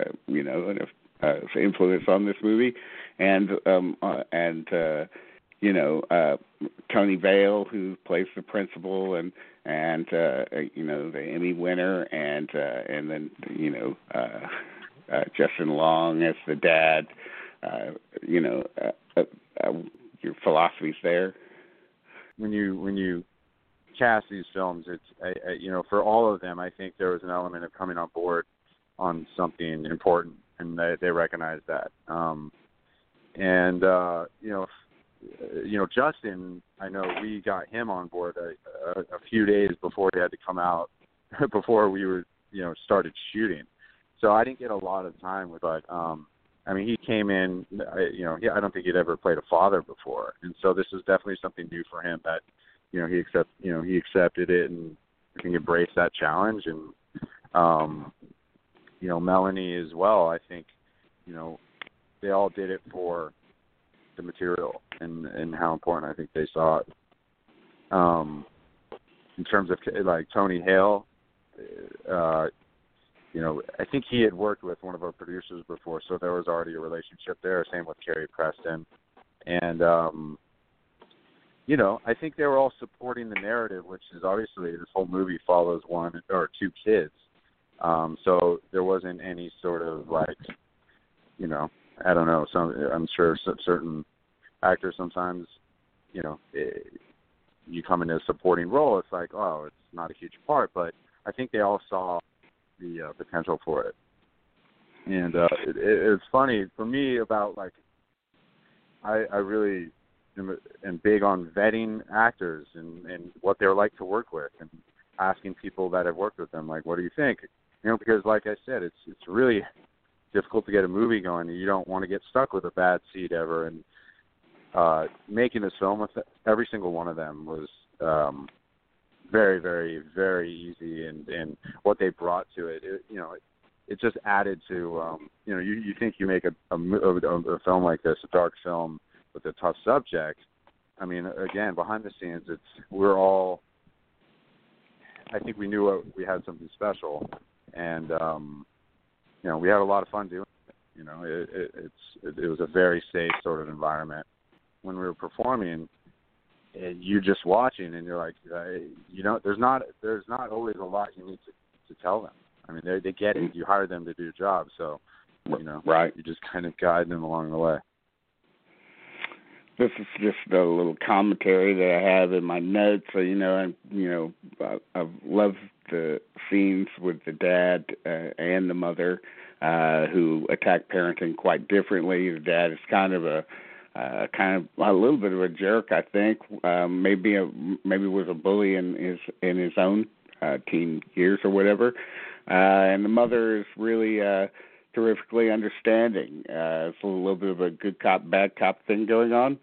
a you know an uh, influence on this movie, and um, uh, and uh, you know uh, Tony Hale, who plays the principal, and and uh, you know the Emmy winner, and uh, and then you know uh, uh, Justin Long as the dad. Uh, you know, uh, uh, uh, your philosophies there. when you when you cast these films, it's I, I, you know for all of them, I think there was an element of coming on board on something important, and they they recognize that. Um, and uh, you know, you know Justin, I know we got him on board a, a, a few days before he had to come out, before we were you know started shooting. So I didn't get a lot of time with, but um, I mean, he came in, I- you know, he, I don't think he'd ever played a father before, and so this was definitely something new for him. That, you know, he accept, you know, he accepted it and can embrace that challenge, and, um, you know, Melanie as well. I think, you know, they all did it for the material and and how important I think they saw it. Um, in terms of like Tony Hale, uh, you know, I think he had worked with one of our producers before, so there was already a relationship there. Same with Carrie Preston, and um, you know, I think they were all supporting the narrative, which is obviously this whole movie follows one or two kids, Um, so there wasn't any sort of like, you know, I don't know. Some I'm sure certain actors sometimes, you know, it, you come into a supporting role. It's like, oh, it's not a huge part, but I think they all saw the uh, potential for it. And uh, it, it, it's funny for me about like, I I really am big on vetting actors and and what they're like to work with and asking people that have worked with them like, what do you think? You know, because like I said, it's it's really difficult to get a movie going. You don't want to get stuck with a bad seed ever. And uh, making this film with every single one of them was um, very, very, very easy. And and what they brought to it, it you know, it, it just added to um, you know, you you think you make a a, a a film like this, a dark film with a tough subject. I mean, again, behind the scenes, it's we're all. I think we knew we had something special, and um, you know, we had a lot of fun doing it. You know, it, it, it's it, it was a very safe sort of environment when we were performing. And you're just watching, and you're like, uh, you know, there's not there's not always a lot you need to to tell them. I mean, they they get it. You hire them to do a job, so you know, right? You just kind of guide them along the way. This is just a little commentary that I have in my notes. So you know, I you know, I, I've loved the scenes with the dad uh, and the mother uh, who attack parenting quite differently. The dad is kind of a uh, kind of a little bit of a jerk, I think. Um, maybe a maybe was a bully in his in his own uh, teen years or whatever. Uh, and the mother is really uh, terrifically understanding. Uh, it's a little bit of a good cop bad cop thing going on.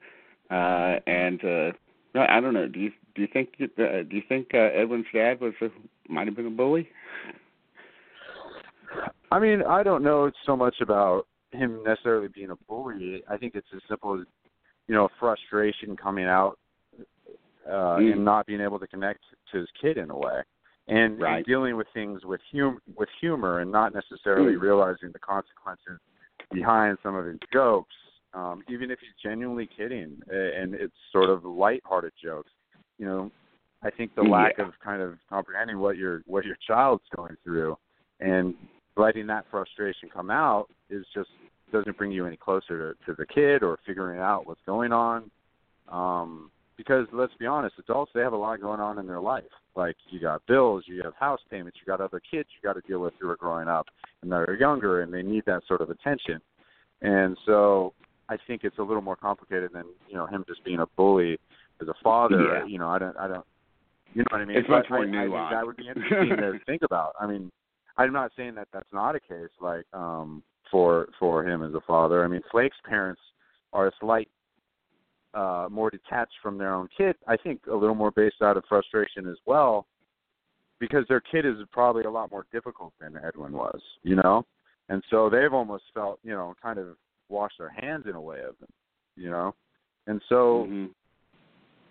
Uh, and uh, I don't know. Do you do you think uh, do you think uh, Edwin's dad was a, might have been a bully? I mean, I don't know so much about him necessarily being a bully. I think it's as simple as you know frustration coming out uh, mm. and not being able to connect to his kid in a way, and, right. and dealing with things with hum with humor and not necessarily mm. realizing the consequences behind some of his jokes. Um, even if he's genuinely kidding, and it's sort of light-hearted jokes, you know, I think the lack yeah. of kind of comprehending what your what your child's going through and letting that frustration come out is just doesn't bring you any closer to, to the kid or figuring out what's going on. Um, because let's be honest, adults they have a lot going on in their life. Like you got bills, you have house payments, you got other kids you got to deal with who are growing up and they're younger and they need that sort of attention. And so I think it's a little more complicated than you know him just being a bully as a father. Yeah. You know, I don't, I don't, you know what I mean? It's but much more I, nuanced. I that would be interesting to think about. I mean, I'm not saying that that's not a case like um for for him as a father. I mean, Flake's parents are a slight uh more detached from their own kid. I think a little more based out of frustration as well because their kid is probably a lot more difficult than Edwin was, you know? And so they've almost felt, you know, kind of washed their hands in a way of him, you know? And so mm-hmm.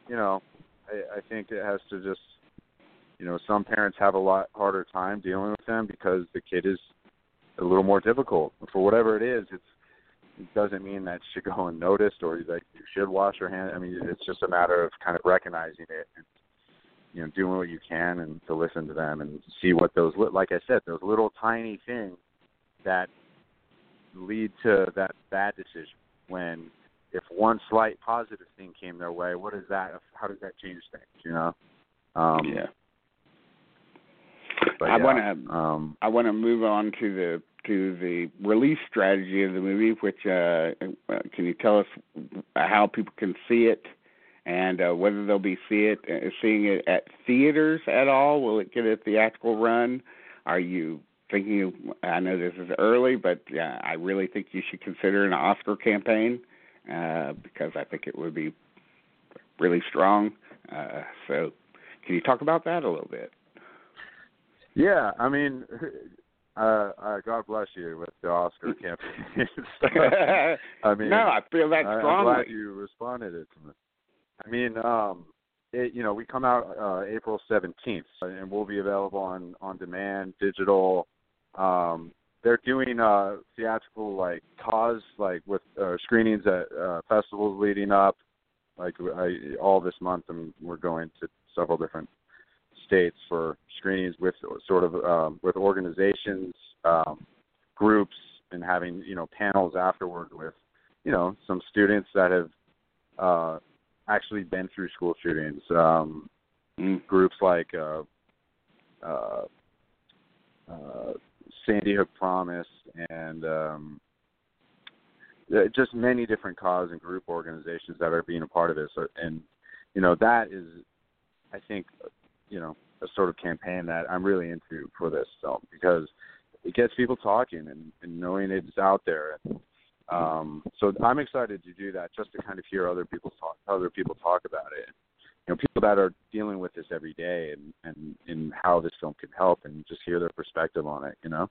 you know, I, I think it has to just, you know, some parents have a lot harder time dealing with them because the kid is a little more difficult. For whatever it is, it's it doesn't mean that should go unnoticed or that you should wash your hands. I mean, it's just a matter of kind of recognizing it and you know doing what you can and to listen to them and see what those like I said those little tiny things that lead to that bad decision when if one slight positive thing came their way, what is that? How does that change things? You know? Um, yeah. But I yeah, want to um, I want to move on to the to the release strategy of the movie. Which uh, can you tell us how people can see it, and uh, whether they'll be see it uh, seeing it at theaters at all? Will it get a theatrical run? Are you thinking? I know this is early, but yeah, I really think you should consider an Oscar campaign uh, because I think it would be really strong. Uh, so, can you talk about that a little bit? Yeah, I mean, uh, uh, God bless you with the Oscar campaign. I mean, no, I feel that I, strongly. I'm glad you responded to it. I mean, um, it, you know, we come out uh, April 17th, and we'll be available on on demand, digital. Um, they're doing uh theatrical like cause like with uh, screenings at uh, festivals leading up like I, all this month and we're going to several different states for screenings with sort of um, with organizations, um, groups, and having you know panels afterward with you know some students that have uh, actually been through school shootings. Um, Mm. Groups like uh, uh, uh, Sandy Hook Promise and um, uh, just many different cause and group organizations that are being a part of this. And you know that is, I think, you know, a sort of campaign that I'm really into for this film because it gets people talking and, and knowing it's out there. Um, so I'm excited to do that just to kind of hear other people talk, other people talk about it. You know, people that are dealing with this every day and and and how this film can help and just hear their perspective on it. You know.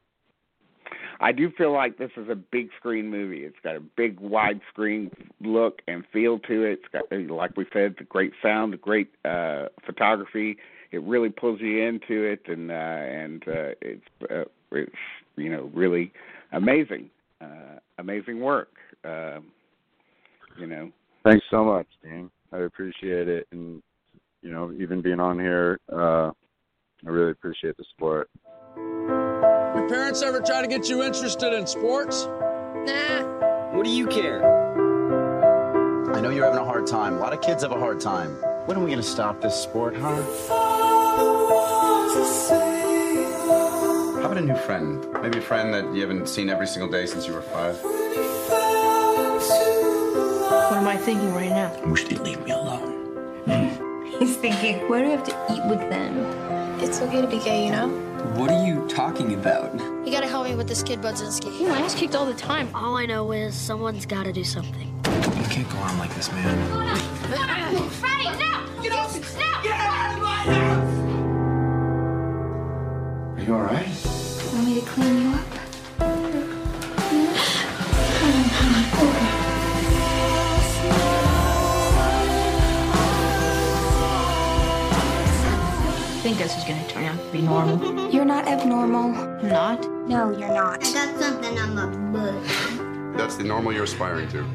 I do feel like this is a big screen movie. It's got a big widescreen look and feel to it. It's got, like we said, the great sound, the great uh, photography. It really pulls you into it, and uh, and uh, it's uh, it's you know really amazing, uh, amazing work. Uh, you know. Thanks so much, Dean. I appreciate it, and you know, even being on here, uh, I really appreciate the support. Your parents ever try to get you interested in sports? Nah. What do you care? I know you're having a hard time. A lot of kids have a hard time. When are we going to stop this sport, huh? How about a new friend? Maybe a friend that you haven't seen every single day since you were five. What am I thinking right now? I wish they'd leave me alone. He's thinking, why do we have to eat with them? It's okay to be gay, you know? What are you talking about? You gotta help me with this kid Budzinski. My ass kicked all the time. All I know is someone's gotta do something. You can't go on like this, man. Freddy, no! Get off me! Get out of my house! Are you all right? Want me to clean you up? I think this is gonna turn out to be normal. You're not abnormal. Not? No, you're not. I got something on my butt. That's the normal you're aspiring to.